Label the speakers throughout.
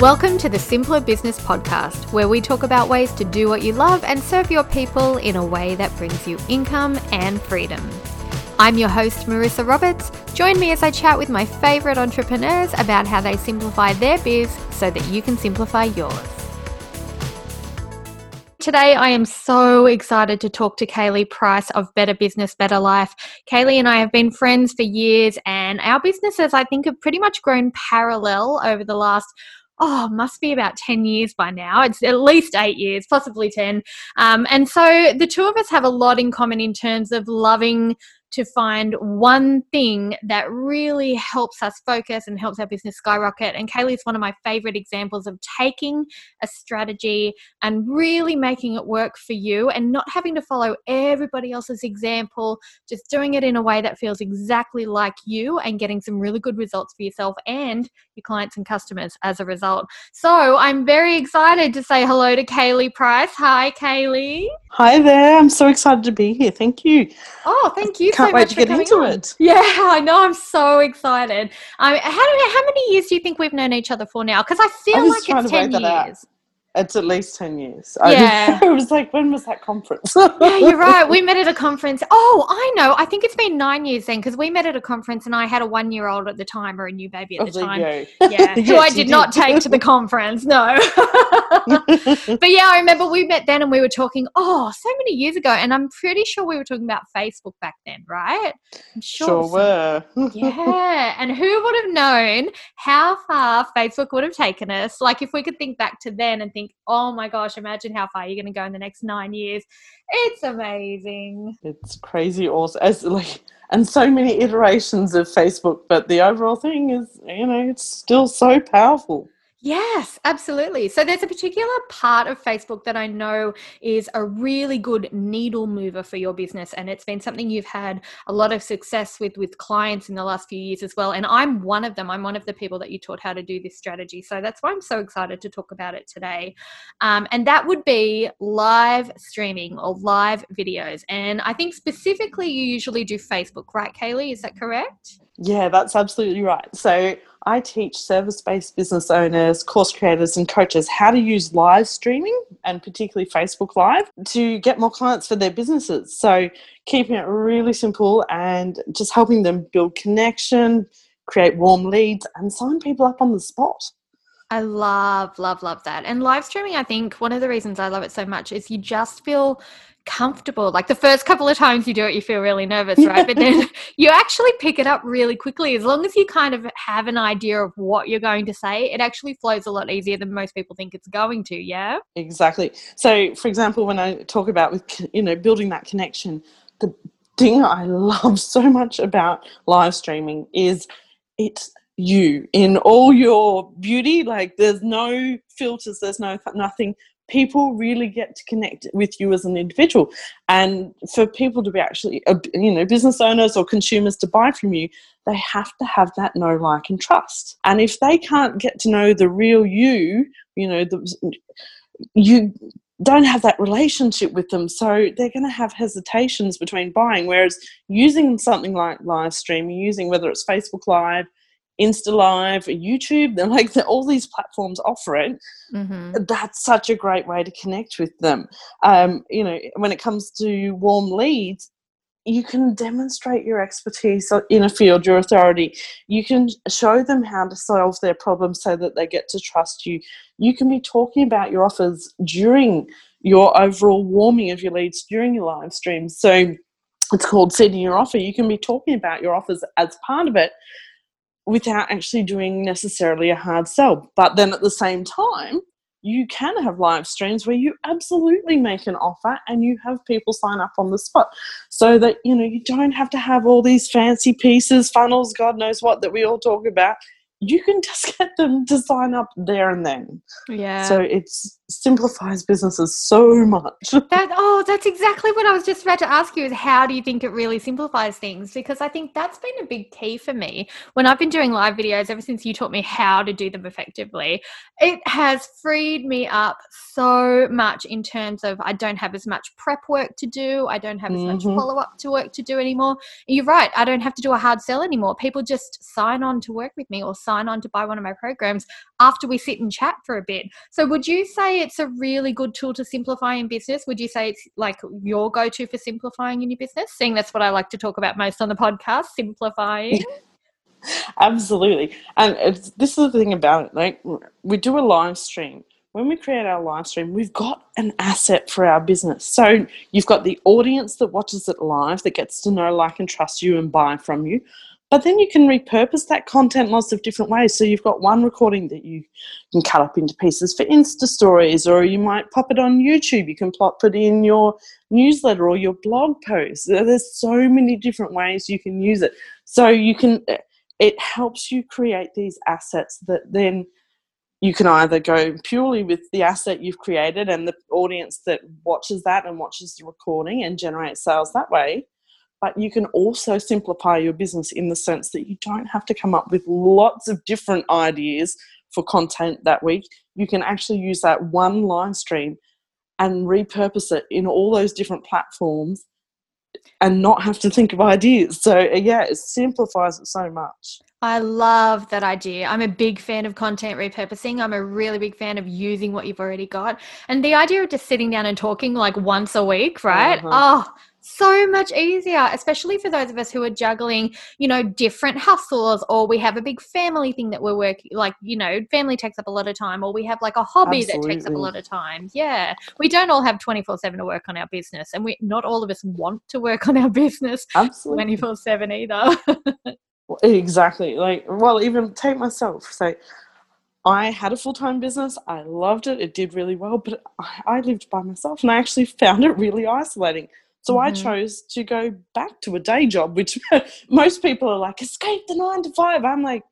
Speaker 1: Welcome to the Simpler Business Podcast, where we talk about ways to do what you love and serve your people in a way that brings you income and freedom. I'm your host, Marissa Roberts. Join me as I chat with my favorite entrepreneurs about how they simplify their biz so that you can simplify yours. Today, I am so excited to talk to Caylie Price of Better Business, Better Life. Caylie and I have been friends for years, and our businesses, I think, have pretty much grown parallel over the last oh, must be about 10 years by now. It's at least eight years, possibly 10. Um, and so the two of us have a lot in common in terms of loving to find one thing that really helps us focus and helps our business skyrocket. And Caylie is one of my favorite examples of taking a strategy and really making it work for you and not having to follow everybody else's example, just doing it in a way that feels exactly like you and getting some really good results for yourself and your clients and customers as a result. So I'm very excited to say hello to Caylie Price. Hi, Caylie.
Speaker 2: Hi there. I'm so excited to be here. Thank you.
Speaker 1: Oh, thank you.
Speaker 2: Can't
Speaker 1: so
Speaker 2: wait to get into
Speaker 1: on.
Speaker 2: it.
Speaker 1: Yeah, I know. I'm so excited. Um, how, how many years do you think we've known each other for now? Because I feel
Speaker 2: I
Speaker 1: like it's 10 years.
Speaker 2: It's at least 10 years.
Speaker 1: Yeah.
Speaker 2: I, was like, when was that conference?
Speaker 1: yeah, you're right. We met at a conference. Oh, I know. I think it's been nine years then because we met at a conference and I had a one year old at the time or a new baby at the time. Yeah.
Speaker 2: yes,
Speaker 1: who I did not take to the conference. No. but yeah, I remember we met then and we were talking, oh, so many years ago. And I'm pretty sure we were talking about Facebook back then, right? I'm
Speaker 2: sure, sure were.
Speaker 1: yeah. And who would have known how far Facebook would have taken us? Like if we could think back to then and think, oh my gosh, imagine how far you're going to go in the next nine years. It's amazing.
Speaker 2: It's crazy awesome. As like and so many iterations of Facebook, but the overall thing is, you know, it's still so powerful.
Speaker 1: Yes, absolutely. So there's a particular part of Facebook that I know is a really good needle mover for your business and it's been something you've had a lot of success with with clients in the last few years as well and I'm one of them. I'm one of the people that you taught how to do this strategy. So that's why I'm so excited to talk about it today. Um, and that would be live streaming or live videos. And I think specifically you usually do Facebook, right Caylie? Is that correct?
Speaker 2: Yeah, that's absolutely right. So I teach service based business owners, course creators, and coaches how to use live streaming and particularly Facebook Live to get more clients for their businesses. So, keeping it really simple and just helping them build connection, create warm leads, and sign people up on the spot.
Speaker 1: I love, love, love that. And live streaming, I think one of the reasons I love it so much is you just feel comfortable. Like the first couple of times you do it, you feel really nervous, right? but then you actually pick it up really quickly. As long as you kind of have an idea of what you're going to say, it actually flows a lot easier than most people think it's going to. Yeah.
Speaker 2: Exactly. So, for example, when I talk about with you know building that connection, the thing I love so much about live streaming is it's you in all your beauty. Like there's no filters there's no nothing. People really get to connect with you as an individual. And for people to be actually uh, you know business owners or consumers to buy from you they have to have that know like and trust. And if they can't get to know the real you you know the, you don't have that relationship with them so they're going to have hesitations between buying. Whereas using something like live streaming using whether it's facebook live Insta Live, YouTube, they're like all these platforms offer it. Mm-hmm. That's such a great way to connect with them. Um, you know, when it comes to warm leads, you can demonstrate your expertise in a field, your authority. You can show them how to solve their problems so that they get to trust you. You can be talking about your offers during your overall warming of your leads during your live streams. So it's called seeding your offer. You can be talking about your offers as part of it without actually doing necessarily a hard sell. But then at the same time, you can have live streams where you absolutely make an offer and you have people sign up on the spot. So that you know you don't have to have all these fancy pieces funnels god knows what that we all talk about. You can just get them to sign up there and then.
Speaker 1: Yeah.
Speaker 2: So it's simplifies businesses so much.
Speaker 1: That oh, that's exactly what I was just about to ask you is how do you think it really simplifies things? Because I think that's been a big key for me when I've been doing live videos ever since you taught me how to do them effectively. It has freed me up so much in terms of I don't have as much prep work to do, I don't have as mm-hmm. much follow up to work to do anymore. You're right, I don't have to do a hard sell anymore. People just sign on to work with me or sign on to buy one of my programs after we sit and chat for a bit. So would you say it's a really good tool to simplify in business? Would you say it's like your go to for simplifying in your business? Seeing that's what I like to talk about most on the podcast simplifying.
Speaker 2: Absolutely. And this is the thing about it like, we do a live stream. When we create our live stream, we've got an asset for our business. So you've got the audience that watches it live, that gets to know, like, and trust you and buy from you. But then you can repurpose that content lots of different ways. So you've got one recording that you can cut up into pieces for Insta stories, or you might pop it on YouTube. You can pop it in your newsletter or your blog post. There's so many different ways you can use it. So you can, eh, it helps you create these assets that then you can either go purely with the asset you've created and the audience that watches that and watches the recording and generates sales that way but you can also simplify your business in the sense that you don't have to come up with lots of different ideas for content that week. You can actually use that one live stream and repurpose it in all those different platforms and not have to think of ideas. So, uh, yeah, it simplifies it so much.
Speaker 1: I love that idea. I'm a big fan of content repurposing. I'm a really big fan of using what you've already got. And the idea of just sitting down and talking like once a week, right? Uh-huh. Oh, so much easier, especially for those of us who are juggling, you know, different hustles, or we have a big family thing that we're working, like, you know, family takes up a lot of time, or we have like a hobby Absolutely. that takes up a lot of time. Yeah. We don't all have 24 7 to work on our business, and we not all of us want to work on our business 24 7 either.
Speaker 2: exactly. Like, well, even take myself. So, I had a full time business. I loved it. It did really well, but I lived by myself and I actually found it really isolating. So mm-hmm. I chose to go back to a day job, which most people are like, escape the nine to five. I'm like,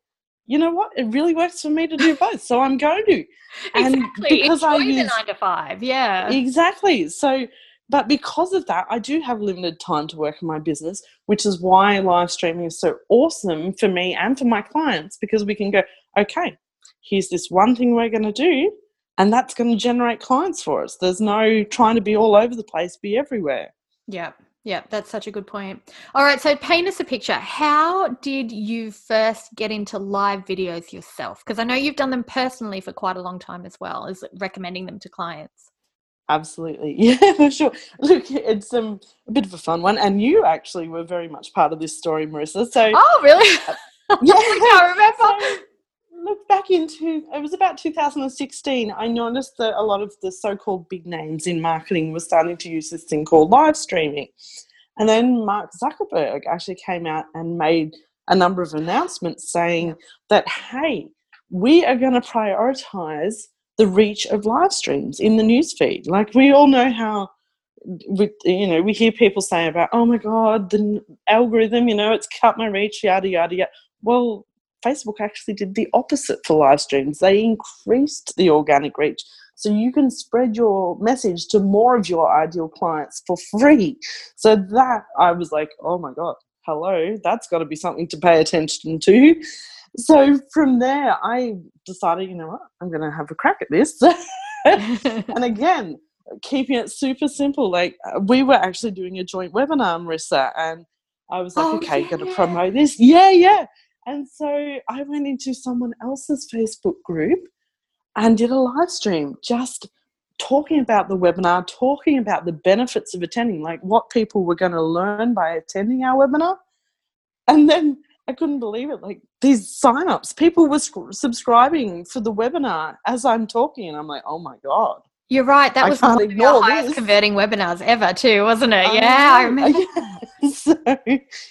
Speaker 2: you know what? It really works for me to do both, so I'm going to.
Speaker 1: And exactly. because Enjoy I use, the nine to five, yeah.
Speaker 2: Exactly. So, but because of that, I do have limited time to work in my business, which is why live streaming is so awesome for me and for my clients because we can go, okay, here's this one thing we're going to do, and that's going to generate clients for us. There's no trying to be all over the place, be everywhere.
Speaker 1: Yeah. Yeah, that's such a good point. All right, so paint us a picture. How did you first get into live videos yourself? Because I know you've done them personally for quite a long time as well as recommending them to clients.
Speaker 2: Absolutely. Yeah, for sure. Look, it's um, a bit of a fun one. And you actually were very much part of this story, Marissa. So
Speaker 1: Oh really? yeah, I remember.
Speaker 2: So, look back into it was about 2016 i noticed that a lot of the so-called big names in marketing were starting to use this thing called live streaming. And then mark zuckerberg actually came out and made a number of announcements saying that hey we are going to prioritize the reach of live streams in the newsfeed like we all know how we, you know we hear people say about oh my god the algorithm you know it's cut my reach yada yada yada. Well Facebook actually did the opposite for live streams. They increased the organic reach. So you can spread your message to more of your ideal clients for free. So that I was like, oh my God, hello, that's got to be something to pay attention to. So from there, I decided, you know what, I'm going to have a crack at this. and again, keeping it super simple. Like uh, we were actually doing a joint webinar, Marissa, and I was like, oh, okay, yeah. going to promote this. Yeah, yeah. And so I went into someone else's Facebook group and did a live stream just talking about the webinar, talking about the benefits of attending, like what people were going to learn by attending our webinar. And then I couldn't believe it. Like these signups, people were subscribing for the webinar as I'm talking, and I'm like, oh my god.
Speaker 1: You're right. That was one of your highest this. converting webinars ever, too, wasn't it? yeah, I remember.
Speaker 2: so,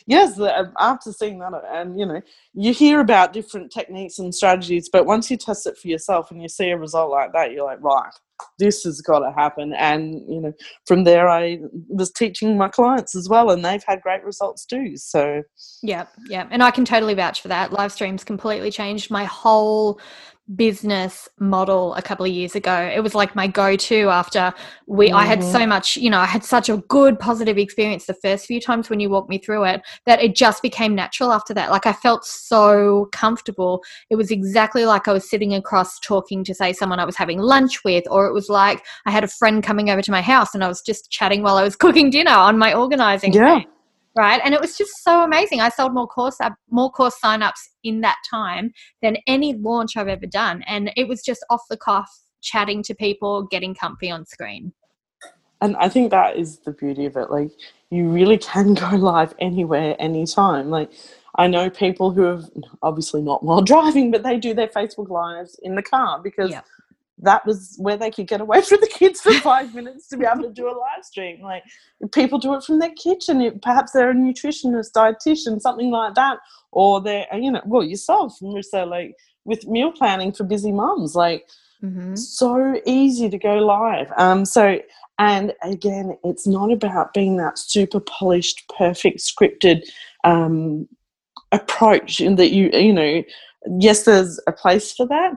Speaker 2: yes, um, after seeing that, uh, and you know, you hear about different techniques and strategies, but once you test it for yourself and you see a result like that, you're like, right, this has got to happen. And, you know, from there, I was teaching my clients as well, and they've had great results too. So,
Speaker 1: yeah, yeah. And I can totally vouch for that. Live streams completely changed my whole business model a couple of years ago. It was like my go-to after we mm-hmm. I had so mm-hmm. much, you know, I had such a good positive experience the first few times when you walked me through it that it just became natural after that. Like I felt so comfortable. It was exactly like I was sitting across talking to say someone I was having lunch with or it was like I had a friend coming over to my house and I was just chatting while I was cooking dinner on my organizing.
Speaker 2: Yeah.
Speaker 1: Day right? And it was just so amazing. I sold more course more course signups in that time than any launch I've ever done, and it was just off the cuff, chatting to people, getting comfy on screen.
Speaker 2: And I think that is the beauty of it. Like you really can go live anywhere, anytime. Like I know people who have obviously not while driving, but they do their Facebook lives in the car because yep that was where they could get away from the kids for five minutes to be able to do a live stream. Like people do it from their kitchen. Perhaps they're a nutritionist, dietitian, something like that, or they're you know well yourself, Marissa, like with meal planning for busy moms, like mm-hmm. so easy to go live. Um, so and again, it's not about being that super polished, perfect, scripted um, approach, in that you you know, yes, there's a place for that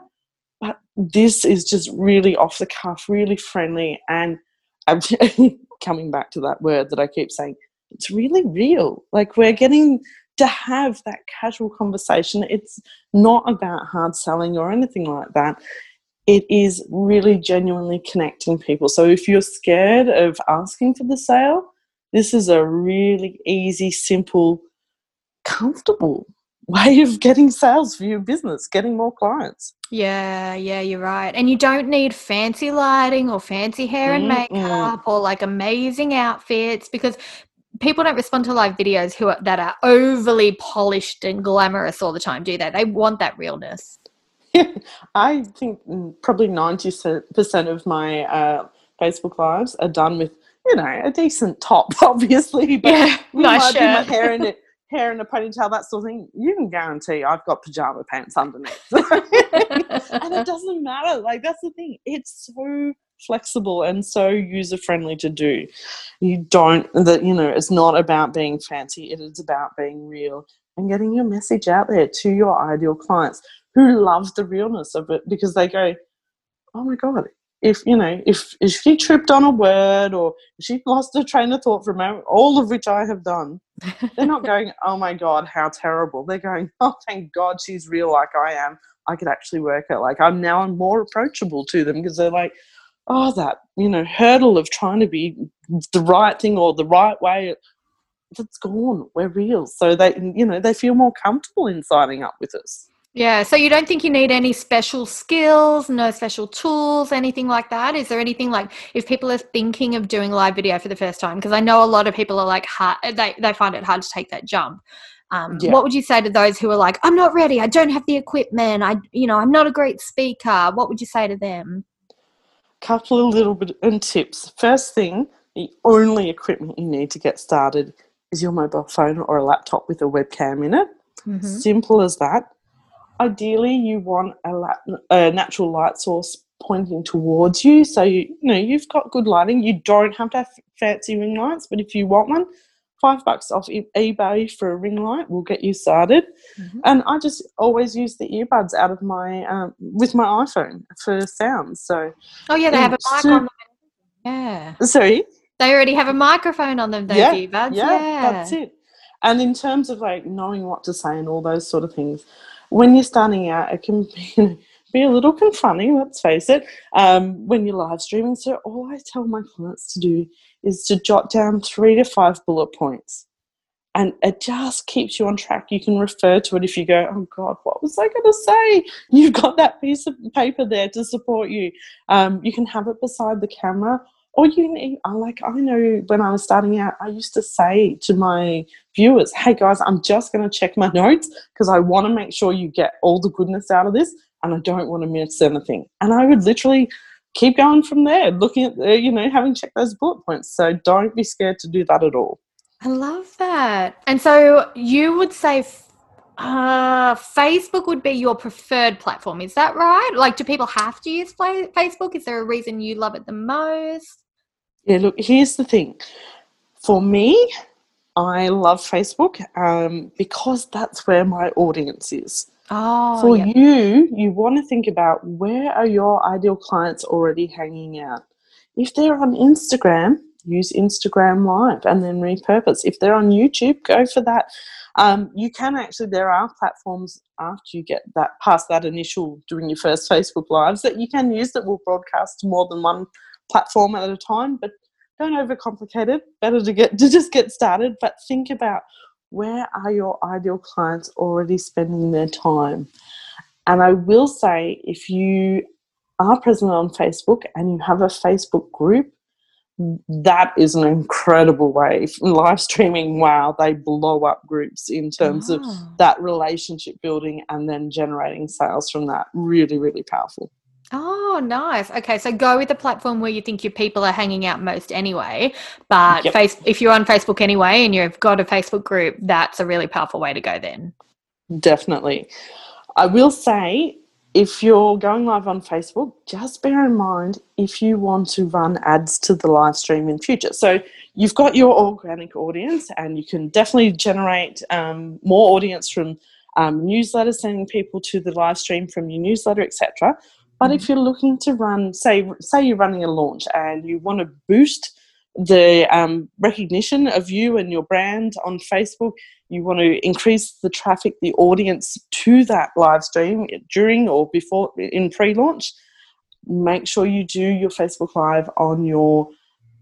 Speaker 2: but this is just really off the cuff, really friendly, and coming back to that word that I keep saying. It's really real. Like we're getting to have that casual conversation. It's not about hard selling or anything like that. It is really genuinely connecting people. So if you're scared of asking for the sale, this is a really easy, simple, comfortable way of getting sales for your business, getting more clients.
Speaker 1: Yeah, yeah, you're right. And you don't need fancy lighting or fancy hair and makeup or like amazing outfits because people don't respond to live videos who are, that are overly polished and glamorous all the time, do they? They want that realness.
Speaker 2: Yeah, I think probably 90% of my uh, Facebook lives are done with, you know, a decent top, obviously. But
Speaker 1: yeah, nice shirt.
Speaker 2: my hair in it hair in a ponytail, that sort of thing, you can guarantee I've got pajama pants underneath. and it doesn't matter. Like, that's the thing. It's so flexible and so user friendly to do. You don't, that, you know, it's not about being fancy, it is about being real and getting your message out there to your ideal clients who love the realness of it because they go, oh my God, if you know if if she tripped on a word or she lost her train of thought for a moment all of which i have done they're not going oh my god how terrible. They're going oh thank god she's real like i am. I could actually work it like i'm now i'm more approachable to them because they're like oh that you know hurdle of trying to be the right thing or the right way that's gone. We're real. So they you know they feel more comfortable in signing up with us
Speaker 1: yeah, so you don't think you need any special skills, no special tools, anything like that? Is there anything like if people are thinking of doing live video for the first time? Because I know a lot of people are like hard, they they find it hard to take that jump. Um, yeah. What would you say to those who are like, I'm not ready, I don't have the equipment, I you know, I'm not a great speaker. What would you say to them?
Speaker 2: Couple of little bit and tips. First thing, the only equipment you need to get started is your mobile phone or a laptop with a webcam in it. Mm-hmm. Simple as that ideally you want a, a natural light source pointing towards you. So you, you know you've got good lighting. You don't have to have fancy ring lights but if you want one five bucks off ebay for a ring light will get you started. Mm-hmm. and i just always use the earbuds out of my um, with my iphone for sound. So
Speaker 1: oh yeah they have a mic on them. Yeah.
Speaker 2: Sorry?
Speaker 1: They already have a microphone on them those yeah, earbuds. yeah, yeah.
Speaker 2: that's it. And in terms of like knowing what to say and all those sort of things when you're starting out, it can be, be a little confronting, let's face it, um, when you're live streaming. So, all I tell my clients to do is to jot down three to five bullet points. And it just keeps you on track. You can refer to it if you go, oh God, what was I going to say? You've got that piece of paper there to support you. Um, you can have it beside the camera or you need, like I know when I was starting out, I used to say to my viewers, "Hey guys, I'm just going to check my notes because I want to make sure you get all the goodness out of this, and I don't want to miss anything." And I would literally keep going from there, looking at the, you know, having checked those bullet points. So don't be scared to do that at all.
Speaker 1: I love that. And so you would say Uh, Facebook would be your preferred platform. Is that right? Like, do people have to use Facebook? Is there a reason you love it the most?
Speaker 2: Yeah, look, here's the thing. For me, I love Facebook um, because that's where my audience is.
Speaker 1: Oh,
Speaker 2: For you, you want to think about where are your ideal clients already hanging out. If they're on Instagram, use Instagram Live and then repurpose. If they're on YouTube, go for that. Um, you can actually, there are platforms after you get that past that initial doing your first Facebook Lives that you can use that will broadcast to more than one platform at a time. But don't overcomplicate it. Better to get to just get started. But think about where are your ideal clients already spending their time. And I will say, if you are present on Facebook and you have a Facebook group, that is an incredible way. Live streaming, wow, they blow up groups in terms of ah. that relationship building and then generating sales from that. Really, really powerful.
Speaker 1: Oh, nice. Okay, so go with the platform where you think your people are hanging out most anyway. But yep. face, if you're on Facebook anyway and you've got a Facebook group, that's a really powerful way to go then.
Speaker 2: Definitely. I will say if you're going live on Facebook, just bear in mind if you want to run ads to the live stream in future. So you've got your organic audience, and you can definitely generate um, more audience from um, newsletters, sending people to the live stream from your newsletter, etc. But if mm-hmm. you're looking to run, say, say you're running a launch and you want to boost the um, recognition of you and your brand on Facebook, you want to increase the traffic, the audience to that live stream during or before in pre launch, make sure you do your Facebook Live on your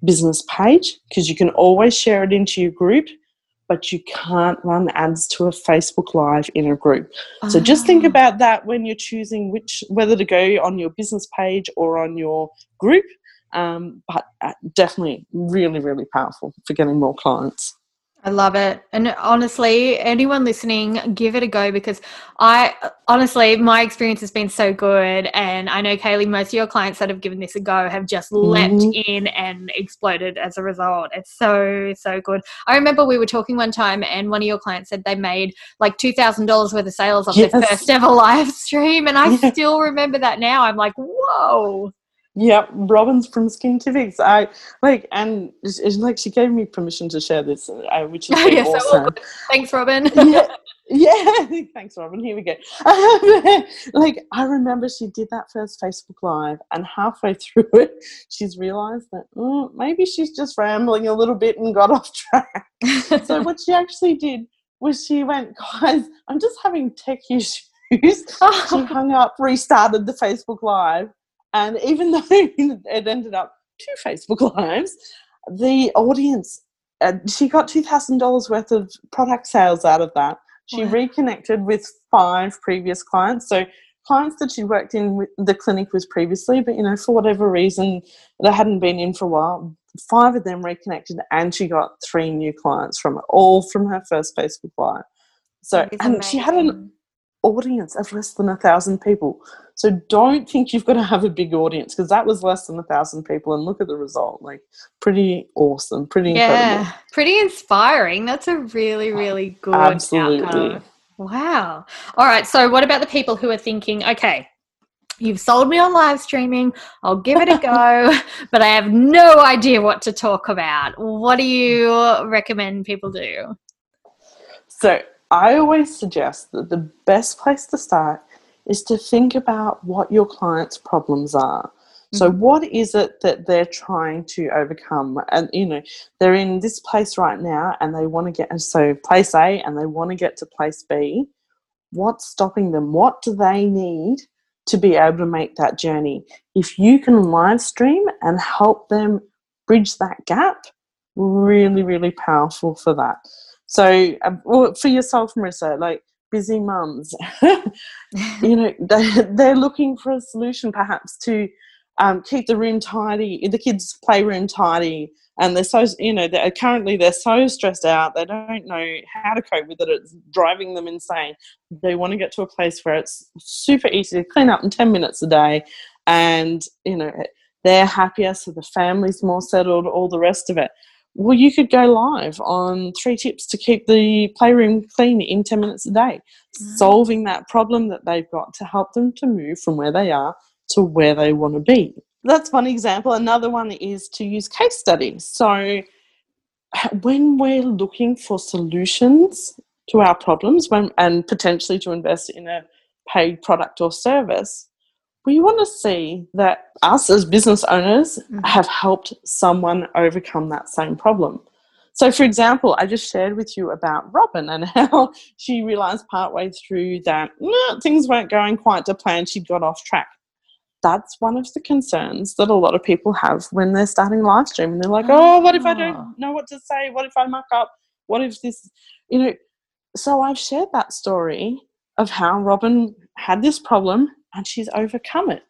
Speaker 2: business page because you can always share it into your group but you can't run ads to a Facebook Live in a group. So just think ah. about that when you're choosing which whether to go on your business page or on your group. Um, but uh, definitely really, really powerful for getting more clients.
Speaker 1: I love it. And honestly, anyone listening, give it a go because I honestly, my experience has been so good. And I know, Caylie, most of your clients that have given this a go have just mm-hmm. leapt in and exploded as a result. It's so, so good. I remember we were talking one time and one of your clients said they made like $2,000 worth of sales on yes. their first ever live stream. And I yeah. still remember that now. I'm like, whoa.
Speaker 2: Yep, Robin's from Skintifics. I like, and it's, it's, like she gave me permission to share this, uh, which is yes, awesome.
Speaker 1: Thanks, Robin.
Speaker 2: yeah, yeah, thanks, Robin. Here we go. like, I remember she did that first Facebook Live, and halfway through it, she's realised that mm, maybe she's just rambling a little bit and got off track. so what she actually did was she went, guys, I'm just having tech issues. she hung up, restarted the Facebook Live and even though it ended up two Facebook Lives, the audience, uh, she got $2,000 worth of product sales out of that. She wow. reconnected with five previous clients. So clients that she worked in with the clinic with previously, but you know, for whatever reason, they hadn't been in for a while. Five of them reconnected, and she got three new clients from it, all from her first Facebook Live. So, and she had an audience of less than a thousand people. So don't think you've got to have a big audience because that was less than a thousand people, and look at the result. Like pretty awesome, pretty yeah, incredible.
Speaker 1: pretty inspiring. That's a really, really good Absolutely. Outcome. Wow. All right. So what about the people who are thinking, okay, You've sold me on live streaming. I'll give it a go, but I have no idea what to talk about. What do you recommend people do?
Speaker 2: So, I always suggest that the best place to start is to think about what your client's problems are. So, mm-hmm. what is it that they're trying to overcome? And you know, they're in this place right now, and they want to get so place A, and they want to get to place B. What's stopping them? What do they need to be able to make that journey? If you can live stream and help them bridge that gap, really, really powerful for that. So, um, for yourself, Marissa, like busy mums, you know, they, they're looking for a solution perhaps to um, keep the room tidy, the kids' playroom tidy, and they're so, you know, they're, currently they're so stressed out, they don't know how to cope with it, it's driving them insane. They want to get to a place where it's super easy to clean up in 10 minutes a day, and, you know, they're happier, so the family's more settled, all the rest of it well, you could go live on three tips to keep the playroom clean in 10 minutes a day, mm-hmm. solving that problem that they've got to help them to move from where they are to where they want to be. That's one example. Another one is to use case studies. So, when we're looking for solutions to our problems when, and potentially to invest in a paid product or service, we want to see that us as business owners mm-hmm. have helped someone overcome that same problem. So, for example, I just shared with you about Robin and how she realized partway through that things weren't going quite to plan, she'd got off track. That's one of the concerns that a lot of people have when they're starting live stream and They're like, oh, what if I don't ah. know what to say? What if I muck up? What if this, you know? So, I've shared that story of how Robin had this problem and she's overcome it.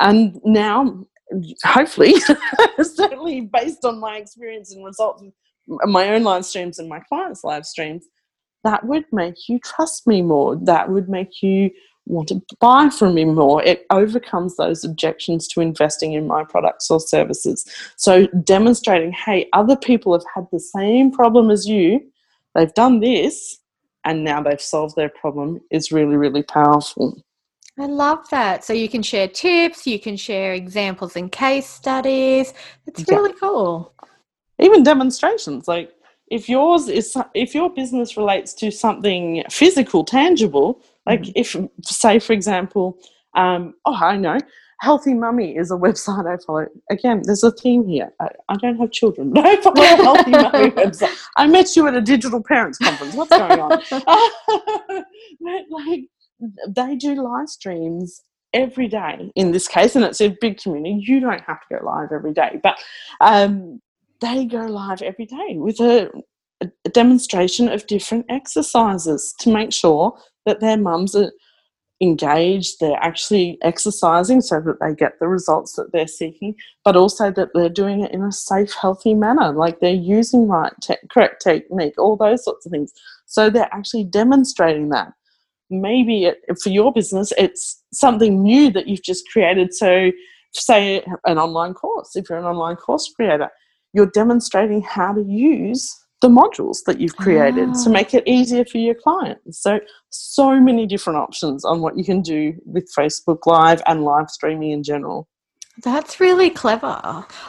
Speaker 2: And now, hopefully, certainly based on my experience and results of my own live streams and my clients' live streams, that would make you trust me more. That would make you want to buy from me more. It overcomes those objections to investing in my products or services. So, demonstrating, hey, other people have had the same problem as you, they've done this, and now they've solved their problem is really, really powerful.
Speaker 1: I love that. So you can share tips, you can share examples and case studies. It's really yeah. cool.
Speaker 2: Even demonstrations like if yours is if your business relates to something physical, tangible, like mm if say for example, um, oh I know, Healthy Mummy is a website I follow. Again, there's a theme here. I, I don't have children, but I follow a Healthy Mummy website. I met you at a digital parents conference. What's going on? like they do live streams every day in this case, and it's a big community. You don't have to go live every day, but um, they go live every day with a, a, demonstration of different exercises to make sure that their mums are engaged, they're actually exercising so that they get the results that they're seeking, but also that they're doing it in a safe, healthy manner, like they're using right te- correct technique, all those sorts of things. So they're actually demonstrating that maybe it, for your business it's something new that you've just created. So say an online course if you're an online course creator you're demonstrating how to use the modules that you've created to ah. make it easier for your clients. So so many different options on what you can do with facebook live and live streaming in general
Speaker 1: that's really clever.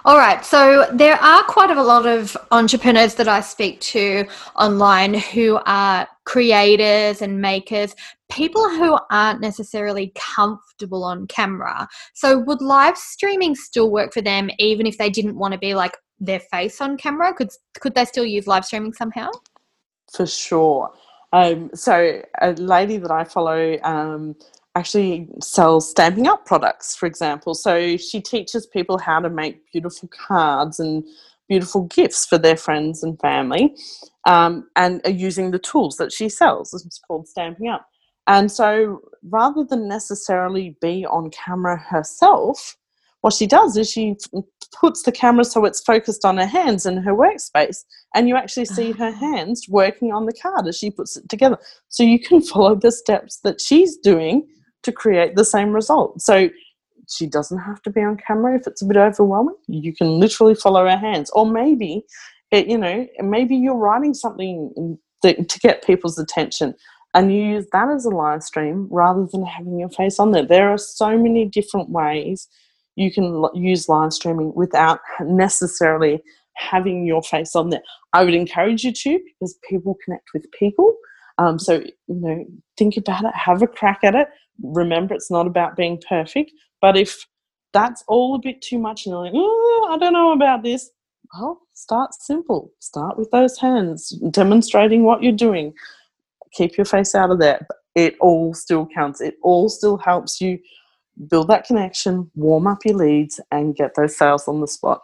Speaker 1: All right. So, there are quite a lot of entrepreneurs that I speak to online who are creators and makers, people who aren't necessarily comfortable on camera. So, would live streaming still work for them even if they didn't want to be like their face on camera? Could could they still use live streaming somehow?
Speaker 2: For sure. Um, so, a lady that I follow um, actually sells stamping up products, for example. So, she teaches people how to make beautiful cards and beautiful gifts for their friends and family um, and are using the tools that she sells. It's called Stamping Up. And so rather than necessarily be on camera herself, what she does is she puts the camera so it's focused on her hands in her workspace, and you actually see her ah. hands working on the card as she puts it together. So you can follow the steps that she's doing to create the same result. So she doesn't have to be on camera if it's a bit overwhelming. You can literally follow her hands, or maybe it, you know, maybe you're writing something that, to get people's attention and you use that as a live stream rather than having your face on there. There are so many different ways you can use live streaming without necessarily having your face on there. I would encourage you to because people connect with people. Um, so, you know, think about it, have a crack at it. Remember, it's not about being perfect. But if that's all a bit too much and you're like, oh, I don't know about this, well, start simple. Start with those hands, demonstrating what you're doing. Keep your face out of there. It all still counts. It all still helps you build that connection, warm up your leads, and get those sales on the spot.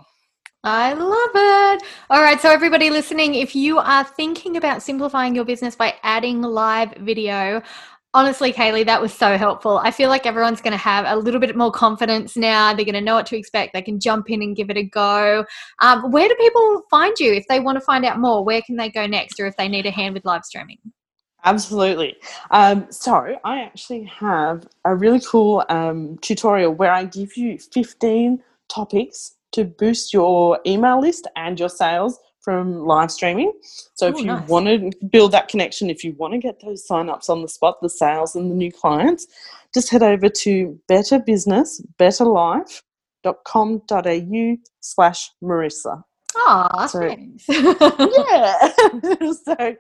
Speaker 1: I love it. All right, so everybody listening, if you are thinking about simplifying your business by adding live video, Honestly, Caylie, that was so helpful. I feel like everyone's going to have a little bit more confidence now. They're going to know what to expect. They can jump in and give it a go. Um, where do people find you if they want to find out more? Where can they go next, or if they need a hand with live streaming?
Speaker 2: Absolutely. Um, so, I actually have a really cool um, tutorial where I give you 15 topics to boost your email list and your sales from live streaming. So if you
Speaker 1: nice.
Speaker 2: want to build that connection, if you want to get those sign-ups on the spot, the sales and the new clients, just head over to betterbusinessbetterlife.com.au slash Marissa.
Speaker 1: Aw,
Speaker 2: So-
Speaker 1: thanks.
Speaker 2: Yeah. so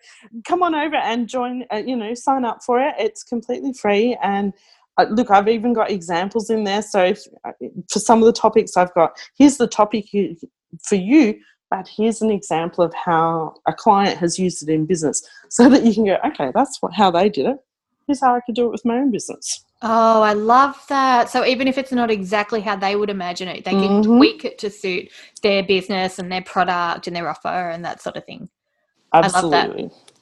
Speaker 2: come on over and join, uh, you know, sign up for it. It's completely free. And uh, look, I've even got examples in there. So if, uh, for some of the topics, I've got here's the topic you, for you, but here's an example of how a client has used it in business so that you can go, okay, that's what, how they did it. Here's how I could do it with my own business.
Speaker 1: Oh, I love that. So even if it's not exactly how they would imagine it, they can
Speaker 2: Mhm.
Speaker 1: tweak it to suit their business and their product and their offer and that sort of thing. i love that.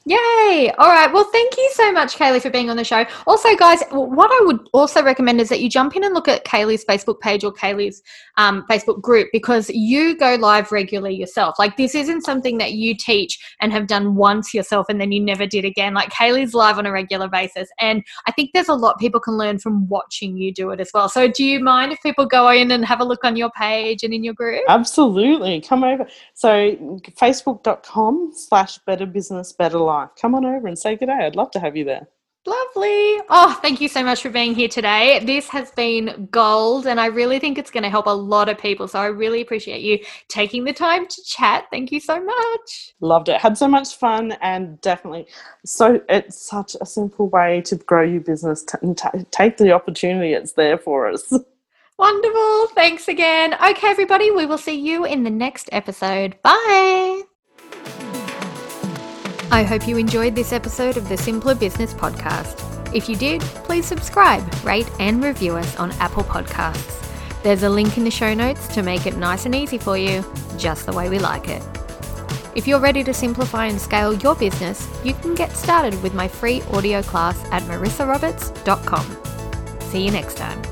Speaker 1: Yay! All right. Well, thank you so much, Caylie, for being on the show. Also, guys, what I would also recommend is that you jump in and look at Caylie's Facebook page or Caylie's um, Facebook group because you go live regularly yourself. Like, this isn't something that you teach and have done once yourself and then you never did again. Like, Caylie's live on a regular basis. And I think there's a lot people can learn from watching you do it as well. So, do you mind if people go in and have a look on your page and in your group?
Speaker 2: Absolutely. Come over. So facebook.com slash better business, better life. Come on over and say good day. I'd love to have you there.
Speaker 1: Lovely. Oh, thank you so much for being here today. This has been gold, and I really think it's going to help a lot of people. So I really appreciate you taking the time to chat. Thank you so much.
Speaker 2: Loved it. Had so much fun and definitely so it's such a simple way to grow your business. T- and take the opportunity. It's there for us.
Speaker 1: Wonderful. Thanks again. Okay, everybody, we will see you in the next episode. Bye. I hope you enjoyed this episode of the Simpler Business Podcast. If you did, please subscribe, rate, and review us on Apple Podcasts. There's a link in the show notes to make it nice and easy for you, just the way we like it. If you're ready to simplify and scale your business, you can get started with my free audio class at marissaroberts.com. See you next time.